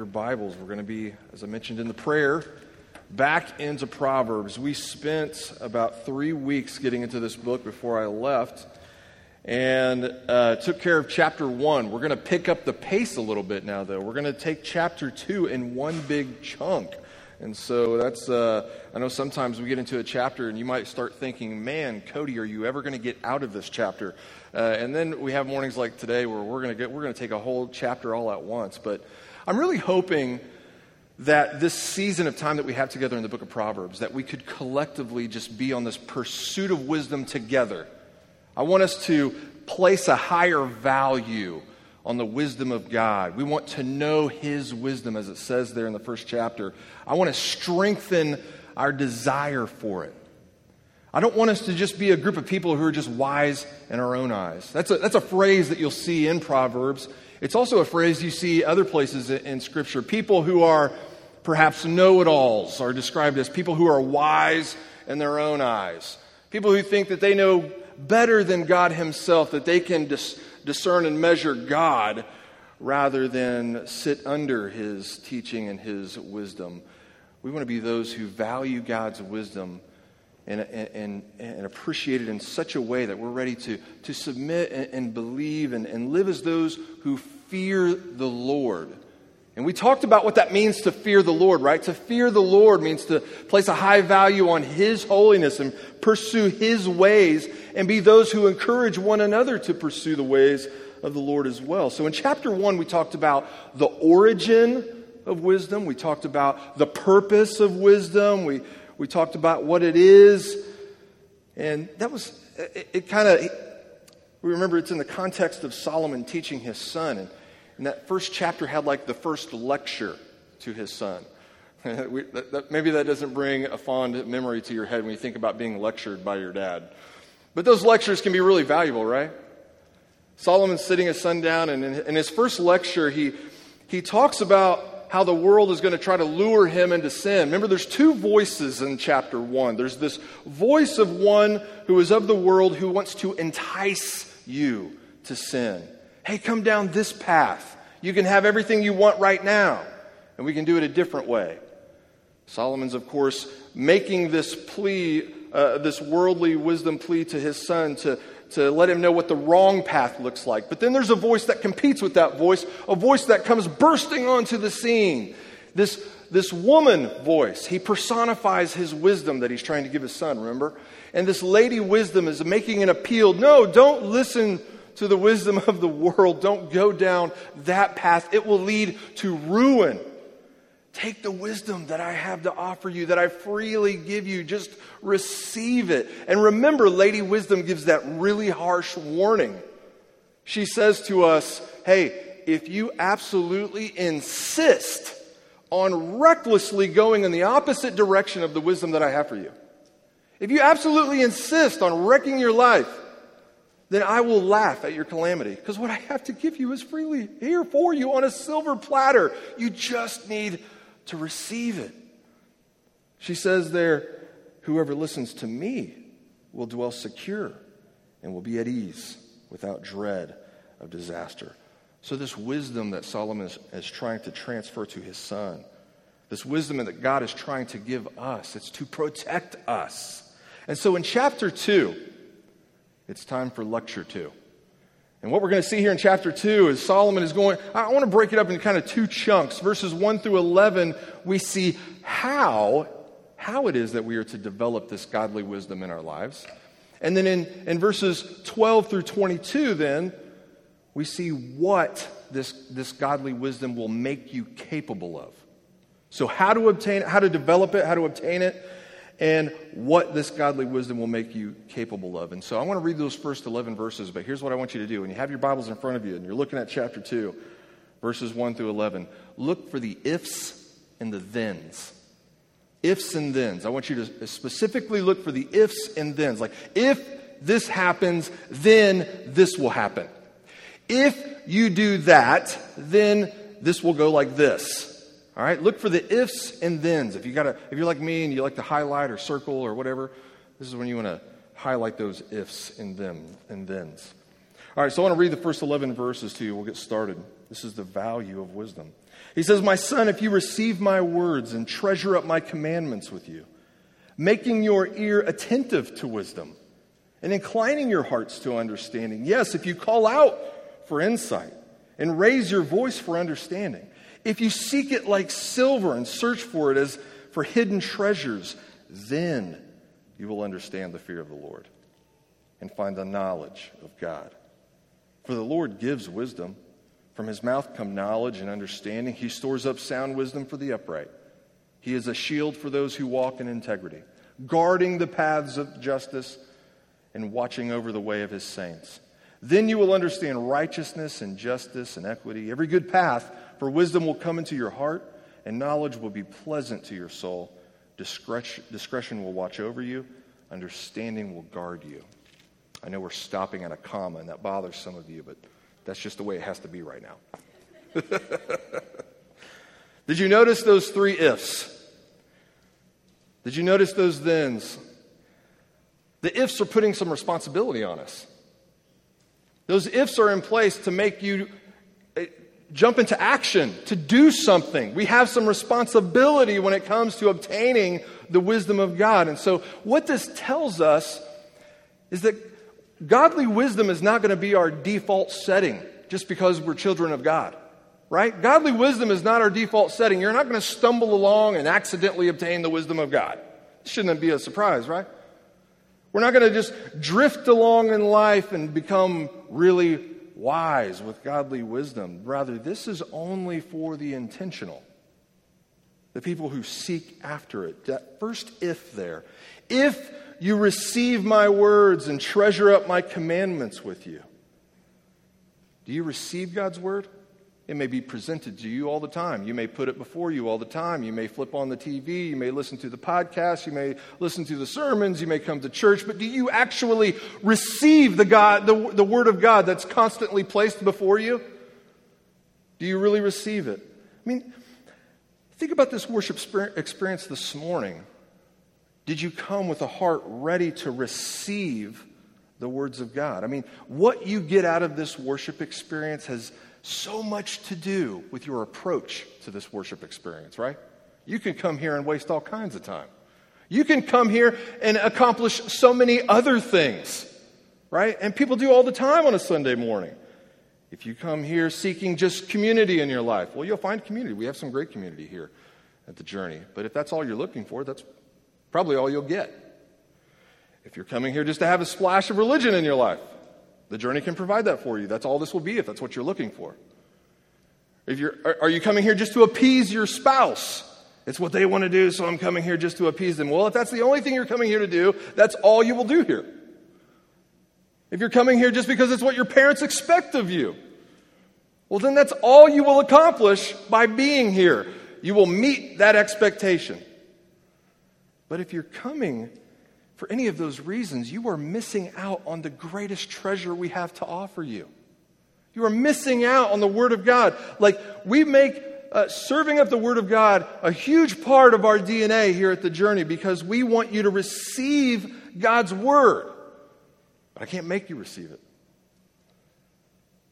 your Bibles, we're going to be, as I mentioned in the prayer, back into Proverbs. We spent about three weeks getting into this book before I left and uh, took care of chapter one. We're going to pick up the pace a little bit now, though. We're going to take chapter two in one big chunk. And so that's, uh, I know sometimes we get into a chapter and you might start thinking, man, Cody, are you ever going to get out of this chapter? Uh, and then we have mornings like today where we're going to get, we're going to take a whole chapter all at once. But I'm really hoping that this season of time that we have together in the book of Proverbs, that we could collectively just be on this pursuit of wisdom together. I want us to place a higher value on the wisdom of God. We want to know His wisdom, as it says there in the first chapter. I want to strengthen our desire for it. I don't want us to just be a group of people who are just wise in our own eyes. That's a, that's a phrase that you'll see in Proverbs. It's also a phrase you see other places in Scripture. People who are perhaps know it alls are described as people who are wise in their own eyes. People who think that they know better than God Himself, that they can dis- discern and measure God rather than sit under His teaching and His wisdom. We want to be those who value God's wisdom and, and, and appreciate it in such a way that we're ready to, to submit and, and believe and, and live as those who fear the Lord. And we talked about what that means to fear the Lord, right? To fear the Lord means to place a high value on His holiness and pursue His ways and be those who encourage one another to pursue the ways of the Lord as well. So in chapter one, we talked about the origin of wisdom. We talked about the purpose of wisdom. We, we talked about what it is. And that was, it, it kind of, we remember it's in the context of Solomon teaching his son. And, and that first chapter had like the first lecture to his son. we, that, that, maybe that doesn't bring a fond memory to your head when you think about being lectured by your dad. But those lectures can be really valuable, right? Solomon's sitting his son down, and in, in his first lecture, he, he talks about how the world is going to try to lure him into sin. Remember, there's two voices in chapter one. There's this voice of one who is of the world who wants to entice you to sin. Hey, come down this path. You can have everything you want right now, and we can do it a different way. Solomon's, of course, making this plea, uh, this worldly wisdom plea to his son to to let him know what the wrong path looks like. But then there's a voice that competes with that voice, a voice that comes bursting onto the scene. This, this woman voice, he personifies his wisdom that he's trying to give his son, remember? And this lady wisdom is making an appeal. No, don't listen to the wisdom of the world. Don't go down that path. It will lead to ruin. Take the wisdom that I have to offer you, that I freely give you. Just receive it. And remember, Lady Wisdom gives that really harsh warning. She says to us, hey, if you absolutely insist on recklessly going in the opposite direction of the wisdom that I have for you, if you absolutely insist on wrecking your life, then I will laugh at your calamity because what I have to give you is freely here for you on a silver platter. You just need to receive it. She says there, whoever listens to me will dwell secure and will be at ease without dread of disaster. So, this wisdom that Solomon is, is, trying to transfer to his son, this wisdom that God is trying to give us, it's to protect us. And so, in chapter 2, it's time for lecture 2. And what we're going to see here in chapter 2 is Solomon is going, I want to break it up into kind of two chunks. Verses 1 through 11, we see how, how it is that we are to develop this godly wisdom in our lives. And then in, in verses 12 through 22, then, we see what this, this godly wisdom will make you capable of. So, how to obtain it, how to develop it, how to obtain it, and what this godly wisdom will make you capable of. And so I want to read those first 11 verses, but here's what I want you to do. When you have your Bibles in front of you and you're looking at chapter 2, verses 1 through 11, look for the ifs and the thens. Ifs and thens. I want you to specifically look for the ifs and thens. Like, if this happens, then this will happen. If you do that, then this will go like this. All right, look for the ifs and thens. If you got if you're like me and you like to highlight or circle or whatever, this is when you want to highlight those ifs and them and thens. All right, so I want to read the first 11 verses to you. We'll get started. This is the value of wisdom. He says, My son, if you receive my words and treasure up my commandments with you, making your ear attentive to wisdom and inclining your hearts to understanding. Yes, if you call out for insight and raise your voice for understanding, if you seek it like silver and search for it as for hidden treasures, then you will understand the fear of the Lord and find the knowledge of God. For the Lord gives wisdom. From his mouth come knowledge and understanding. He stores up sound wisdom for the upright. He is a shield for those who walk in integrity, guarding the paths of justice and watching over the way of his saints. Then you will understand righteousness and justice and equity. Every good path for wisdom will come into your heart, and knowledge will be pleasant to your soul. Discretion, discretion will watch over you, understanding will guard you. I know we're stopping at a comma, and that bothers some of you, but that's just the way it has to be right now. Did you notice those three ifs? Did you notice those thens? The ifs are putting some responsibility on us. Those ifs are in place to make you jump into action, to do something. We have some responsibility when it comes to obtaining the wisdom of God. And so, what this tells us is that godly wisdom is not going to be our default setting just because we're children of God, right? Godly wisdom is not our default setting. You're not going to stumble along and accidentally obtain the wisdom of God. Shouldn't be a surprise, right? We're not going to just drift along in life and become really wise with godly wisdom. Rather, this is only for the intentional, the people who seek after it. That first if there. If you receive my words and treasure up my commandments with you. Do you receive God's word? It may be presented to you all the time. You may put it before you all the time. You may flip on the TV. You may listen to the podcast. You may listen to the sermons. You may come to church. But do you actually receive the, God, the, the Word of God that's constantly placed before you? Do you really receive it? I mean, think about this worship experience this morning. Did you come with a heart ready to receive the words of God? I mean, what you get out of this worship experience has so much to do with your approach to this worship experience, right? You can come here and waste all kinds of time. You can come here and accomplish so many other things, right? And people do all the time on a Sunday morning. If you come here seeking just community in your life, well, you'll find community. We have some great community here at the journey. But if that's all you're looking for, that's probably all you'll get. If you're coming here just to have a splash of religion in your life, the journey can provide that for you. That's all this will be if that's what you're looking for. If you're, are, are you coming here just to appease your spouse? It's what they want to do, so I'm coming here just to appease them. Well, if that's the only thing you're coming here to do, that's all you will do here. If you're coming here just because it's what your parents expect of you, well, then that's all you will accomplish by being here. You will meet that expectation. But if you're coming for any of those reasons, you are missing out on the greatest treasure we have to offer you. You are missing out on the Word of God. Like, we make uh, serving up the Word of God a huge part of our DNA here at the journey because we want you to receive God's Word. But I can't make you receive it.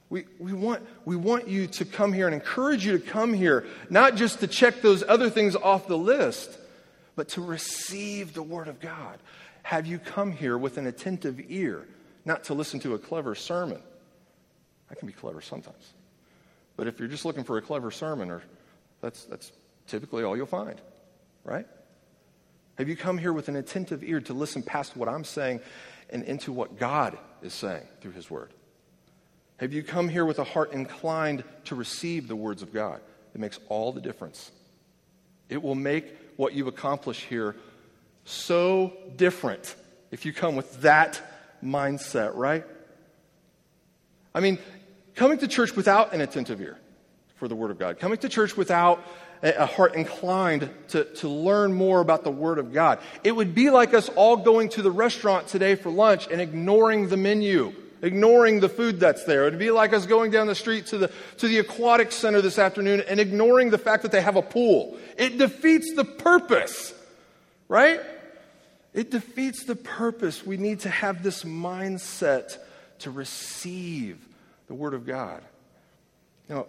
We, we, want, we want you to come here and encourage you to come here, not just to check those other things off the list, but to receive the Word of God. Have you come here with an attentive ear, not to listen to a clever sermon? I can be clever sometimes. But if you're just looking for a clever sermon, or that's, that's typically all you'll find, right? Have you come here with an attentive ear to listen past what I'm saying and into what God is saying through His Word? Have you come here with a heart inclined to receive the words of God? It makes all the difference. It will make what you accomplish here so different if you come with that mindset, right? I mean, coming to church without an attentive ear for the Word of God, coming to church without a heart inclined to, to learn more about the Word of God. It would be like us all going to the restaurant today for lunch and ignoring the menu, ignoring the food that's there. It would be like us going down the street to the, to the aquatic center this afternoon and ignoring the fact that they have a pool. It defeats the purpose, right? It defeats the purpose. We need to have this mindset to receive the Word of God. Now,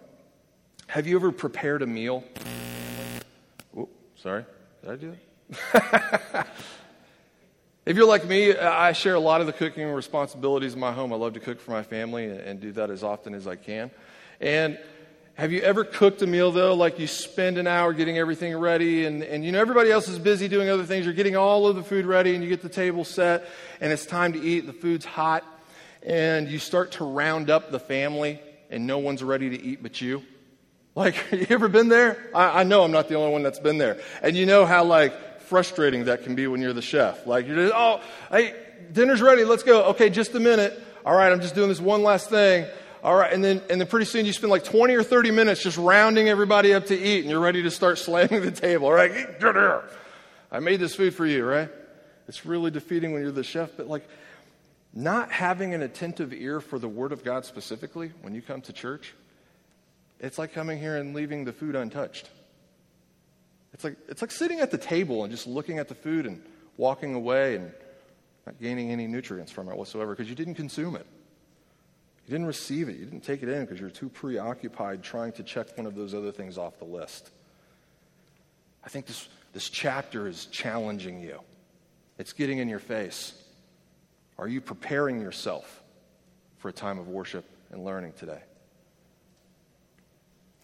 Have you ever prepared a meal? Oh, sorry. Did I do that? if you're like me, I share a lot of the cooking responsibilities in my home. I love to cook for my family and do that as often as I can. And have you ever cooked a meal though, like you spend an hour getting everything ready and, and you know everybody else is busy doing other things. You're getting all of the food ready and you get the table set and it's time to eat. The food's hot and you start to round up the family and no one's ready to eat but you. Like, you ever been there? I, I know I'm not the only one that's been there. And you know how like frustrating that can be when you're the chef. Like you're just, oh, hey, dinner's ready. Let's go. Okay, just a minute. All right, I'm just doing this one last thing. All right, and then, and then pretty soon you spend like 20 or 30 minutes just rounding everybody up to eat, and you're ready to start slamming the table. All right, get here. I made this food for you, right? It's really defeating when you're the chef, but like not having an attentive ear for the Word of God specifically when you come to church, it's like coming here and leaving the food untouched. It's like, it's like sitting at the table and just looking at the food and walking away and not gaining any nutrients from it whatsoever because you didn't consume it. You didn't receive it. You didn't take it in because you're too preoccupied trying to check one of those other things off the list. I think this, this chapter is challenging you, it's getting in your face. Are you preparing yourself for a time of worship and learning today?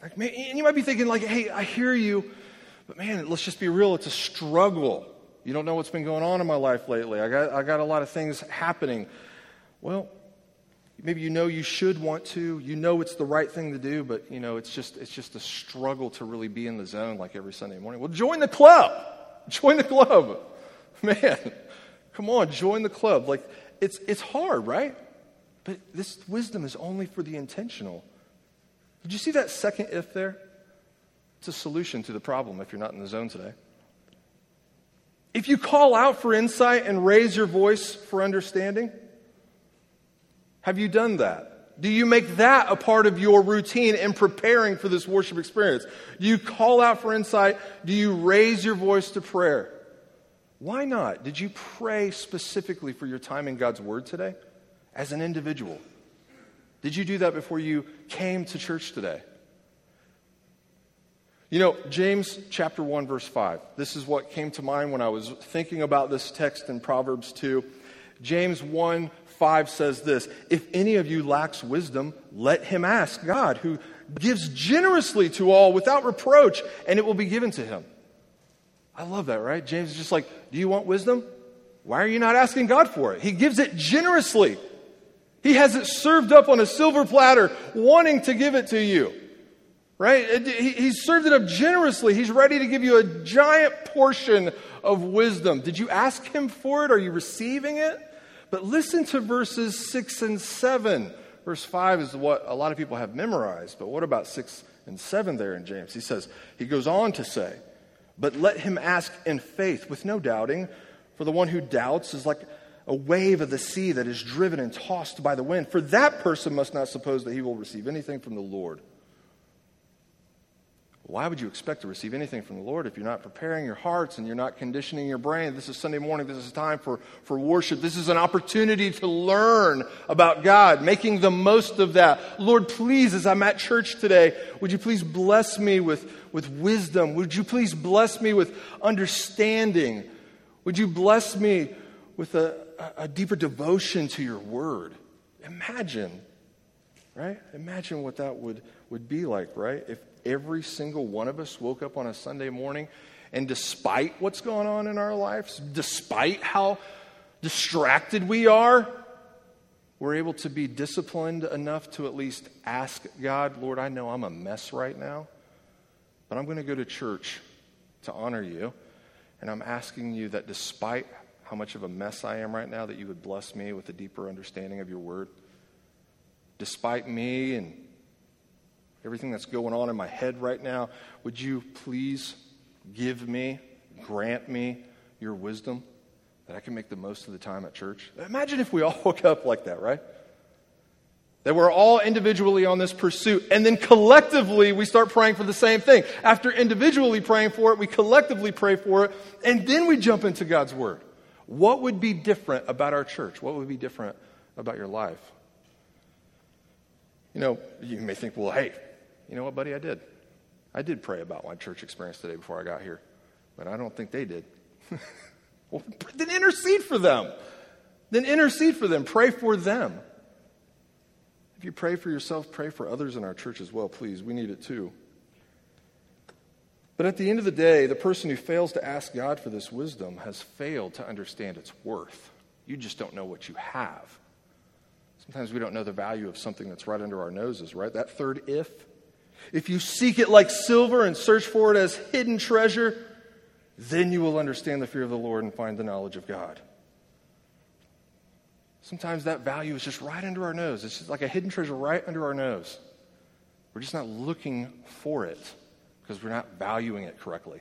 Like, and you might be thinking, like, hey, I hear you, but man, let's just be real. It's a struggle. You don't know what's been going on in my life lately. I got, I got a lot of things happening. Well, maybe you know you should want to. You know it's the right thing to do but you know it's just it's just a struggle to really be in the zone like every sunday morning. Well join the club. Join the club. Man come on join the club. Like it's it's hard right? But this wisdom is only for the intentional. Did you see that second if there? It's a solution to the problem if you're not in the zone today. If you call out for insight and raise your voice for understanding have you done that? Do you make that a part of your routine in preparing for this worship experience? Do you call out for insight? Do you raise your voice to prayer? Why not? Did you pray specifically for your time in God's Word today as an individual? Did you do that before you came to church today? You know, James chapter 1, verse 5. This is what came to mind when I was thinking about this text in Proverbs 2. James 1 5 says this If any of you lacks wisdom, let him ask God, who gives generously to all without reproach, and it will be given to him. I love that, right? James is just like, Do you want wisdom? Why are you not asking God for it? He gives it generously. He has it served up on a silver platter, wanting to give it to you. Right? He's served it up generously. He's ready to give you a giant portion of wisdom. Did you ask him for it? Are you receiving it? But listen to verses 6 and 7. Verse 5 is what a lot of people have memorized, but what about 6 and 7 there in James? He says, he goes on to say, But let him ask in faith with no doubting, for the one who doubts is like a wave of the sea that is driven and tossed by the wind. For that person must not suppose that he will receive anything from the Lord. Why would you expect to receive anything from the Lord if you're not preparing your hearts and you're not conditioning your brain? This is Sunday morning. This is a time for, for worship. This is an opportunity to learn about God, making the most of that. Lord, please, as I'm at church today, would you please bless me with, with wisdom? Would you please bless me with understanding? Would you bless me with a, a deeper devotion to your word? Imagine, right? Imagine what that would, would be like, right? If every single one of us woke up on a Sunday morning and despite what's going on in our lives, despite how distracted we are, we're able to be disciplined enough to at least ask God, Lord, I know I'm a mess right now, but I'm going to go to church to honor you. And I'm asking you that despite how much of a mess I am right now, that you would bless me with a deeper understanding of your word. Despite me and everything that's going on in my head right now, would you please give me, grant me your wisdom that I can make the most of the time at church? Imagine if we all woke up like that, right? That we're all individually on this pursuit, and then collectively we start praying for the same thing. After individually praying for it, we collectively pray for it, and then we jump into God's Word. What would be different about our church? What would be different about your life? You know, you may think, well, hey, you know what, buddy? I did. I did pray about my church experience today before I got here, but I don't think they did. well, then intercede for them. Then intercede for them. Pray for them. If you pray for yourself, pray for others in our church as well, please. We need it too. But at the end of the day, the person who fails to ask God for this wisdom has failed to understand its worth. You just don't know what you have. Sometimes we don't know the value of something that's right under our noses, right? That third if. If you seek it like silver and search for it as hidden treasure, then you will understand the fear of the Lord and find the knowledge of God. Sometimes that value is just right under our nose. It's just like a hidden treasure right under our nose. We're just not looking for it because we're not valuing it correctly.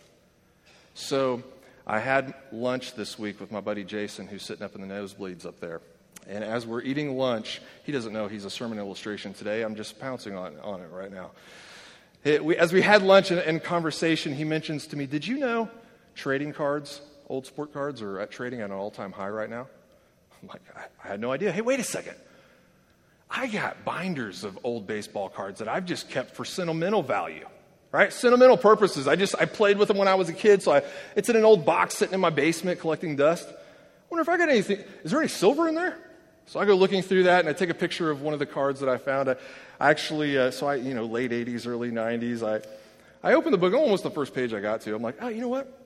So I had lunch this week with my buddy Jason, who's sitting up in the nosebleeds up there. And as we're eating lunch, he doesn't know he's a sermon illustration today. I'm just pouncing on, on it right now. It, we, as we had lunch and, and, conversation, he mentions to me, Did you know trading cards, old sport cards, are at trading at an all time high right now? I'm like, I, I had no idea. Hey, wait a second. I got binders of old baseball cards that I've just kept for sentimental value right? Sentimental purposes. I just I played with them when I was a kid, so I, it's in an old box sitting in my basement collecting dust. I wonder if I got anything. Is there any silver in there? So I go looking through that and I take a picture of one of the cards that I found. I, I actually, uh, so I, you know, late 80s, early 90s, I, I opened the book, almost the first page I got to. I'm like, oh, you know what?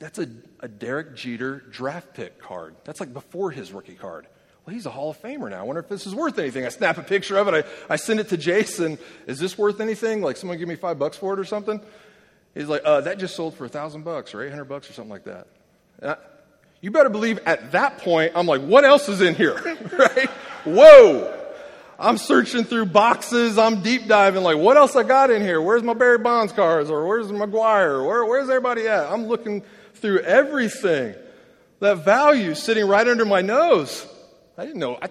That's a, a Derek Jeter draft pick card. That's like before his rookie card. Well, he's a Hall of Famer now. I wonder if this is worth anything. I snap a picture of it. I, I send it to Jason. Is this worth anything? Like someone give me five bucks for it or something? He's like, uh, that just sold for a thousand bucks or 800 bucks or something like that. I, you better believe at that point, I'm like, what else is in here? right? Whoa. I'm searching through boxes. I'm deep diving, like, what else I got in here? Where's my Barry Bonds cards? Or where's McGwire? Where, where's everybody at? I'm looking through everything. That value sitting right under my nose. I didn't know. I,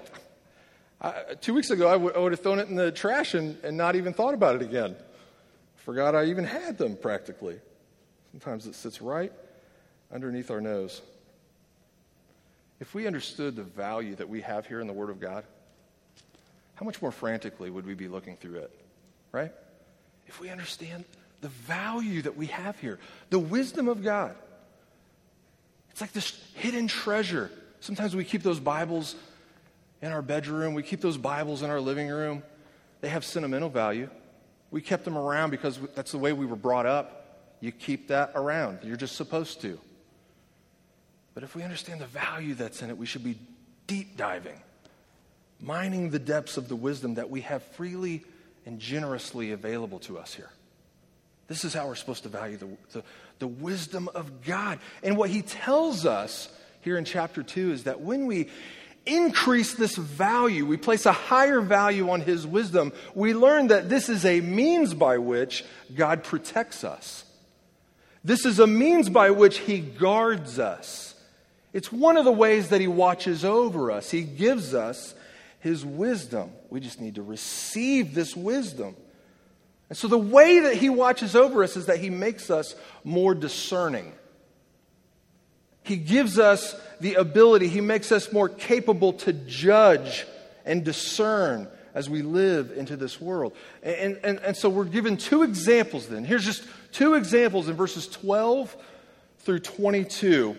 I, two weeks ago, I, w- I would have thrown it in the trash and, and not even thought about it again. Forgot I even had them practically. Sometimes it sits right underneath our nose. If we understood the value that we have here in the Word of God, how much more frantically would we be looking through it? Right? If we understand the value that we have here, the wisdom of God. It's like this hidden treasure. Sometimes we keep those Bibles in our bedroom, we keep those Bibles in our living room. They have sentimental value. We kept them around because that's the way we were brought up. You keep that around, you're just supposed to. But if we understand the value that's in it, we should be deep diving, mining the depths of the wisdom that we have freely and generously available to us here. This is how we're supposed to value the, the, the, wisdom of God. And what he tells us here in chapter 2 is that when we increase this value, we place a higher value on his wisdom, we learn that this is a means by which God protects us. This is a means by which he guards us. It's one of the ways that He watches over us. He gives us His wisdom. We just need to receive this wisdom. And so, the way that He watches over us is that He makes us more discerning. He gives us the ability, He makes us more capable to judge and discern as we live into this world. And, and, and so, we're given two examples then. Here's just two examples in verses 12 through 22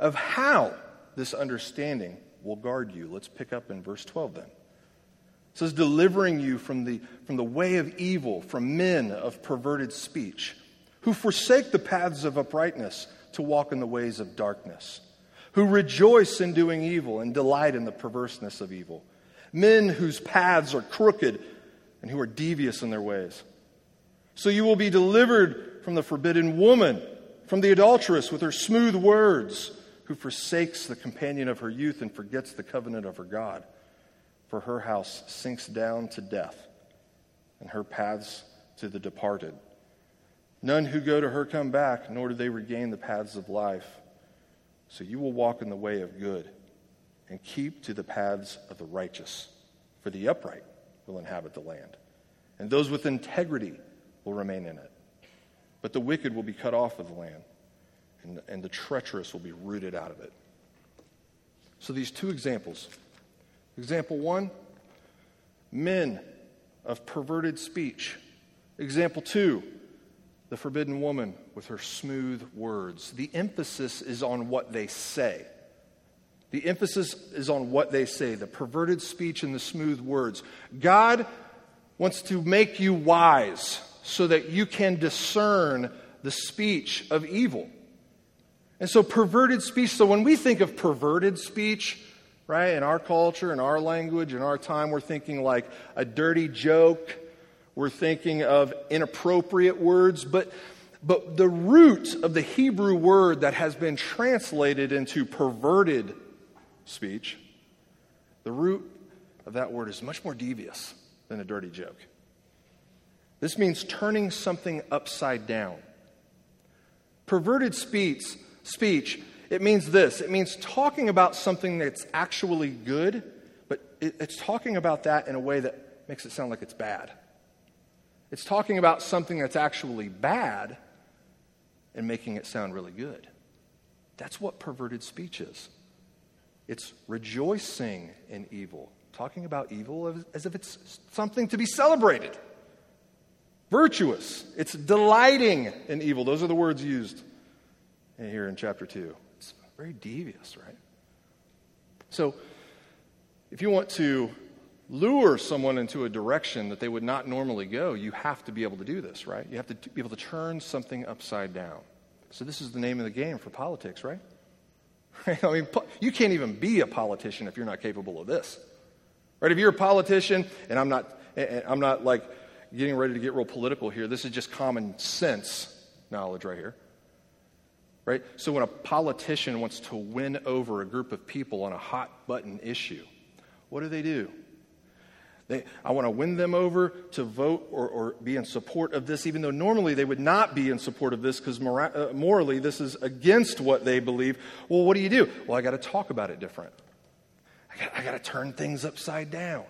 of how this understanding will guard you. Let's pick up in verse 12 then. It says, delivering you from the, from the way of evil, from men of perverted speech, who forsake the paths of uprightness to walk in the ways of darkness, who rejoice in doing evil and delight in the perverseness of evil, men whose paths are crooked and who are devious in their ways. So you will be delivered from the forbidden woman, from the adulteress with her smooth words who forsakes the companion of her youth and forgets the covenant of her God. For her house sinks down to death, and her paths to the departed. None who go to her come back, nor do they regain the paths of life. So you will walk in the way of good, and keep to the paths of the righteous, for the upright will inhabit the land, and those with integrity will remain in it. But the wicked will be cut off of the land and, and the treacherous will be rooted out of it. So, these two examples. Example one men of perverted speech. Example two the forbidden woman with her smooth words. The emphasis is on what they say. The emphasis is on what they say, the perverted speech and the smooth words. God wants to make you wise so that you can discern the speech of evil. And so, perverted speech, so when we think of perverted speech, right, in our culture, in our language, in our time, we're thinking like a dirty joke, we're thinking of inappropriate words, but, but the root of the Hebrew word that has been translated into perverted speech, the root of that word is much more devious than a dirty joke. This means turning something upside down. Perverted speech, speech, it means this it means talking about something that's actually good, but it's talking about that in a way that makes it sound like it's bad. It's talking about something that's actually bad and making it sound really good. That's what perverted speech is. It's rejoicing in evil, talking about evil as if it's something to be celebrated. Virtuous, it's delighting in evil. Those are the words used here in chapter 2. It's very devious, right? So, if you want to lure someone into a direction that they would not normally go, you have to be able to do this, right? You have to be able to turn something upside down. So, this is the name of the game for politics, right? I mean, you can't even be a politician if you're not capable of this. Right? If you're a politician, and I'm not, I'm not like getting ready to get real political here, this is just common sense knowledge right here. Right? So when a politician wants to win over a group of people on a hot button issue, what do they do? They, I want to win them over to vote or, or, be in support of this, even though normally they would not be in support of this because mora- uh, morally this is against what they believe. Well, what do you do? Well, I got to talk about it different. I got to turn things upside down.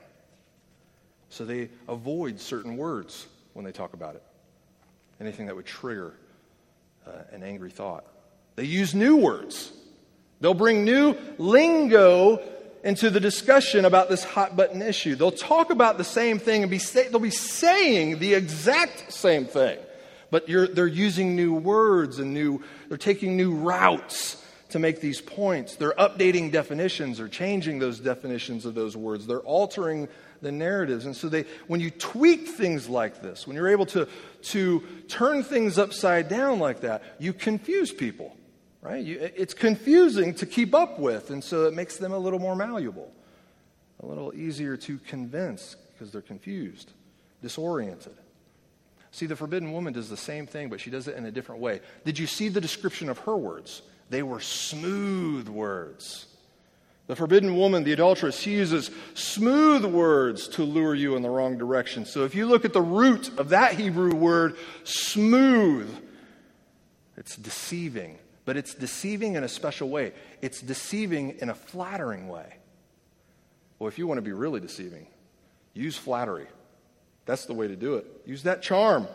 So they avoid certain words when they talk about it, anything that would trigger uh, an angry thought. They use new words. They'll bring new lingo into the discussion about this hot button issue. They'll talk about the same thing and be say, they'll be saying the exact same thing, but they're using new words and new, they're taking new routes to make these points. They're updating definitions or changing those definitions of those words. They're altering the narratives. And so they, when you tweak things like this, when you're able to, to turn things upside down like that, you confuse people right? You, it's confusing to keep up with, and so it makes them a little more malleable, a little easier to convince because they're confused, disoriented. See, the forbidden woman does the same thing, but she does it in a different way. Did you see the description of her words? They were smooth words. The forbidden woman, the adulteress, she uses smooth words to lure you in the wrong direction. So if you look at the root of that Hebrew word, smooth, it's deceiving but it's deceiving in a special way. It's deceiving in a flattering way. Well, if you want to be really deceiving, use flattery. That's the way to do it. Use that charm.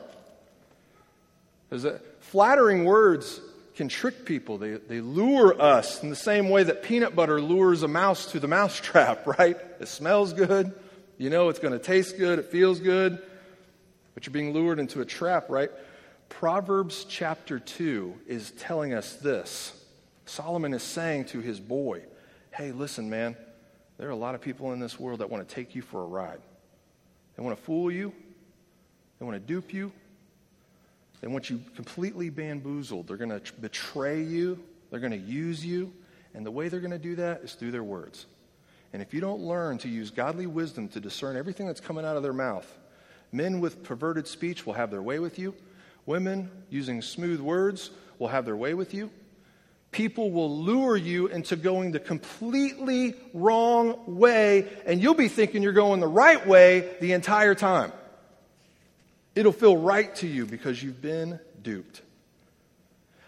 Because flattering words can trick people. They, they lure us in the same way that peanut butter lures a mouse to the mousetrap, right? It smells good. You know it's going to taste good. It feels good. But you're being lured into a trap, right? Proverbs chapter 2 is telling us this. Solomon is saying to his boy, Hey, listen, man, there are a lot of people in this world that want to take you for a ride. They want to fool you, they want to dupe you, they want you completely bamboozled. They're going to betray you, they're going to use you, and the way they're going to do that is through their words. And if you don't learn to use godly wisdom to discern everything that's coming out of their mouth, men with perverted speech will have their way with you. Women using smooth words will have their way with you. People will lure you into going the completely wrong way, and you'll be thinking you're going the right way the entire time. It'll feel right to you because you've been duped.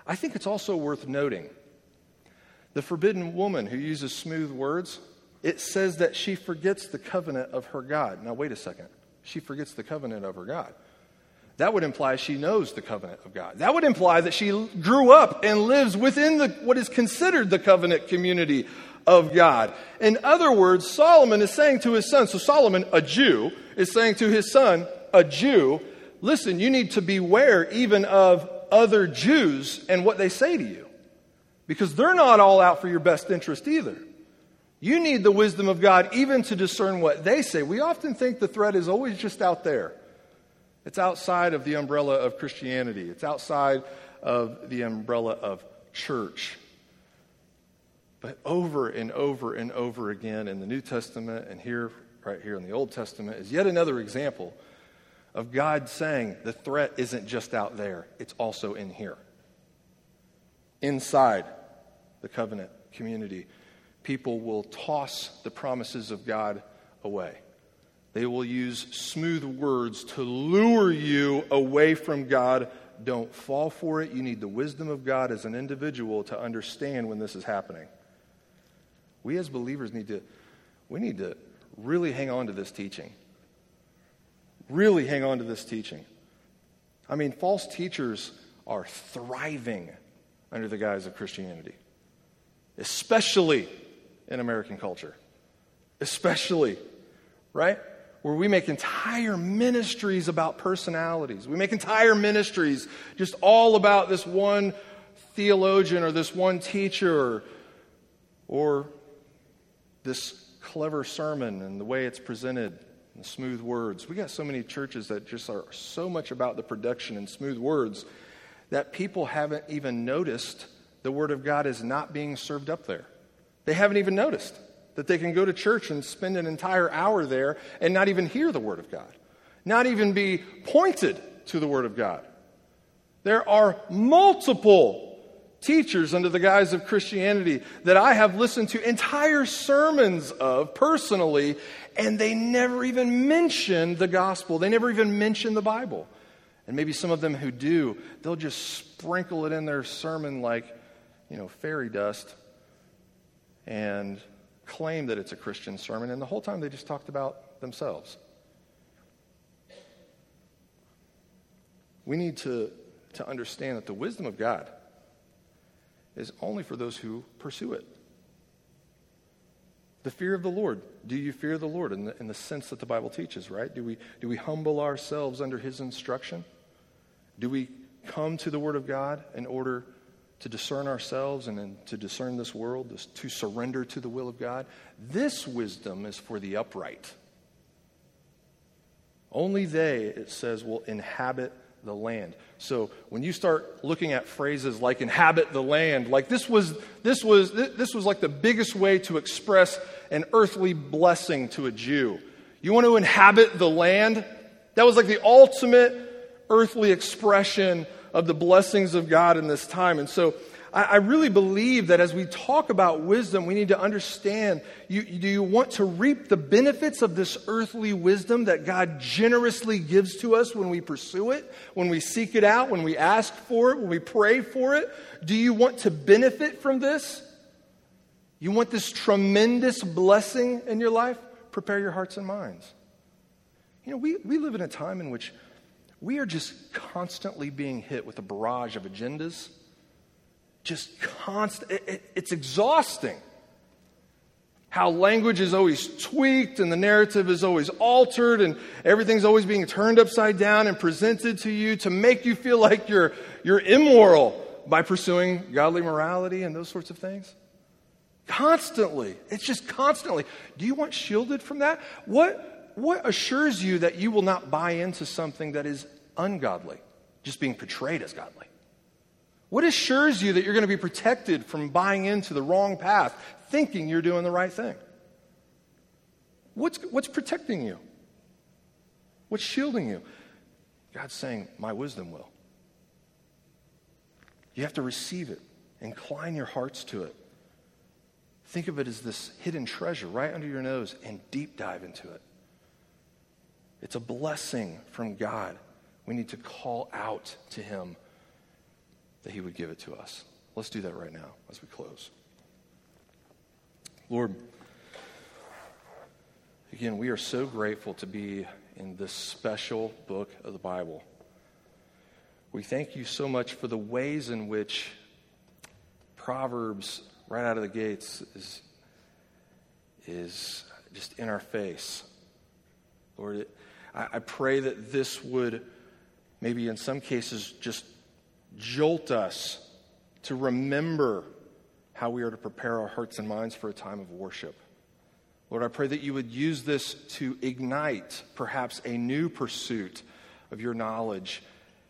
I think it's also worth noting the forbidden woman who uses smooth words, it says that she forgets the covenant of her God. Now, wait a second. She forgets the covenant of her God. That would imply she knows the covenant of God. That would imply that she grew up and lives within the, what is considered the covenant community of God. In other words, Solomon is saying to his son, so Solomon, a Jew, is saying to his son, a Jew, listen, you need to beware even of other Jews and what they say to you. Because they're not all out for your best interest either. You need the wisdom of God even to discern what they say. We often think the threat is always just out there. It's outside of the umbrella of Christianity, it's outside of the umbrella of church. But over and over and over again in the New Testament and here, right here in the Old Testament, is yet another example of God saying the threat isn't just out there, it's also in here. Inside the covenant community, people will toss the promises of God away. They will use smooth words to lure you away from God. Don't fall for it. You need the wisdom of God as an individual to understand when this is happening. We as believers need to we need to really hang on to this teaching. Really hang on to this teaching. I mean, false teachers are thriving under the guise of Christianity, especially in American culture. Especially, right? Where we make entire ministries about personalities. We make entire ministries just all about this one theologian or this one teacher or, this clever sermon and the way it's presented and the smooth words. We got so many churches that just are so much about the production and smooth words that people haven't even noticed the Word of God is not being served up there. They haven't even noticed that they can go to church and spend an entire hour there and not even hear the Word of God, not even be pointed to the Word of God. There are multiple teachers under the guise of Christianity that I have listened to entire sermons of personally, and they never even mention the gospel. They never even mention the Bible. And maybe some of them who do, they'll just sprinkle it in their sermon like, you know, fairy dust and claim that it's a Christian sermon. And the whole time they just talked about themselves. We need to, to understand that the wisdom of God is only for those who pursue it. The fear of the Lord. Do you fear the Lord in the, in the sense that the Bible teaches, right? Do we, do we humble ourselves under His instruction? Do we come to the Word of God in order to discern ourselves and to discern this world, to surrender to the will of God? This wisdom is for the upright. Only they, it says, will inhabit the land. So when you start looking at phrases like inhabit the land, like this was this was this was like the biggest way to express an earthly blessing to a Jew. You want to inhabit the land? That was like the ultimate earthly expression of the blessings of God in this time. And so I, I really believe that as we talk about wisdom, we need to understand you, do you want to reap the benefits of this earthly wisdom that God generously gives to us when we pursue it, when we seek it out, when we ask for it, when we pray for it? Do you want to benefit from this? You want this tremendous blessing in your life? Prepare your hearts and minds. You know, we, we live in a time in which we are just constantly being hit with a barrage of agendas just constant. It, it, it's exhausting. How language is always tweaked and the narrative is always altered and everything's always being turned upside down and presented to you to make you feel like you're, you're immoral by pursuing godly morality and those sorts of things. Constantly. It's just constantly. Do you want shielded from that? What, what assures you that you will not buy into something that is ungodly, just being portrayed as godly? What assures you that you're going to be protected from buying into the wrong path, thinking you're doing the right thing? What's, what's protecting you? What's shielding you? God's saying, My wisdom will. You have to receive it, incline your hearts to it. Think of it as this hidden treasure right under your nose and deep dive into it. It's a blessing from God. We need to call out to Him that He would give it to us. Let's do that right now as we close. Lord, again, we are so grateful to be in this special book of the Bible. We thank you so much for the ways in which Proverbs, right out of the gates, is, is just in our face. Lord, I, I pray that this would maybe in some cases just jolt us to remember how we are to prepare our hearts and minds for a time of worship. Lord, I pray that you would use this to ignite perhaps a new pursuit of your knowledge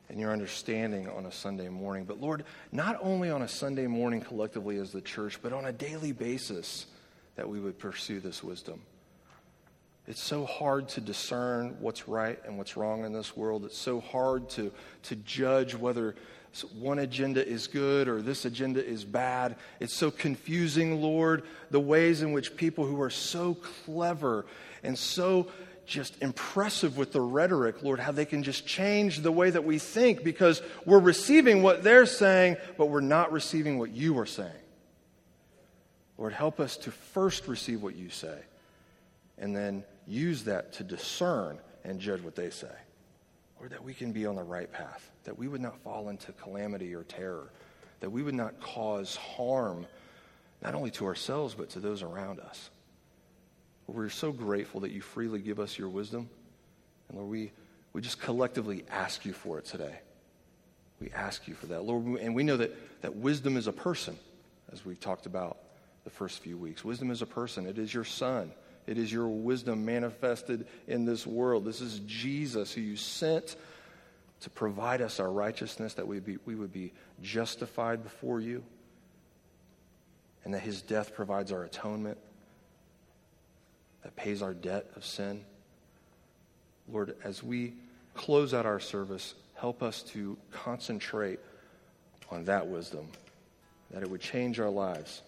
and your understanding on a Sunday morning. But Lord, not only on a Sunday morning collectively as the church, but on a daily basis that we would pursue this wisdom. It's so hard to discern what's right and what's wrong in this world. It's so hard to, to judge whether one agenda is good or this agenda is bad. It's so confusing, Lord, the ways in which people who are so clever and so just impressive with the rhetoric, Lord, how they can just change the way that we think because we're receiving what they're saying, but we're not receiving what you are saying. Lord, help us to first receive what you say and then use that to discern and judge what they say. Or that we can be on the right path, that we would not fall into calamity or terror, that we would not cause harm not only to ourselves but to those around us. We're so grateful that you freely give us your wisdom. And Lord, we, we just collectively ask you for it today. We ask you for that. Lord, and we know that, that wisdom is a person, as we've talked about the first few weeks. Wisdom is a person, it is your son. It is your wisdom manifested in this world. This is Jesus who you sent to provide us our righteousness, that we, be, we would be justified before you, and that his death provides our atonement, that pays our debt of sin. Lord, as we close out our service, help us to concentrate on that wisdom, that it would change our lives.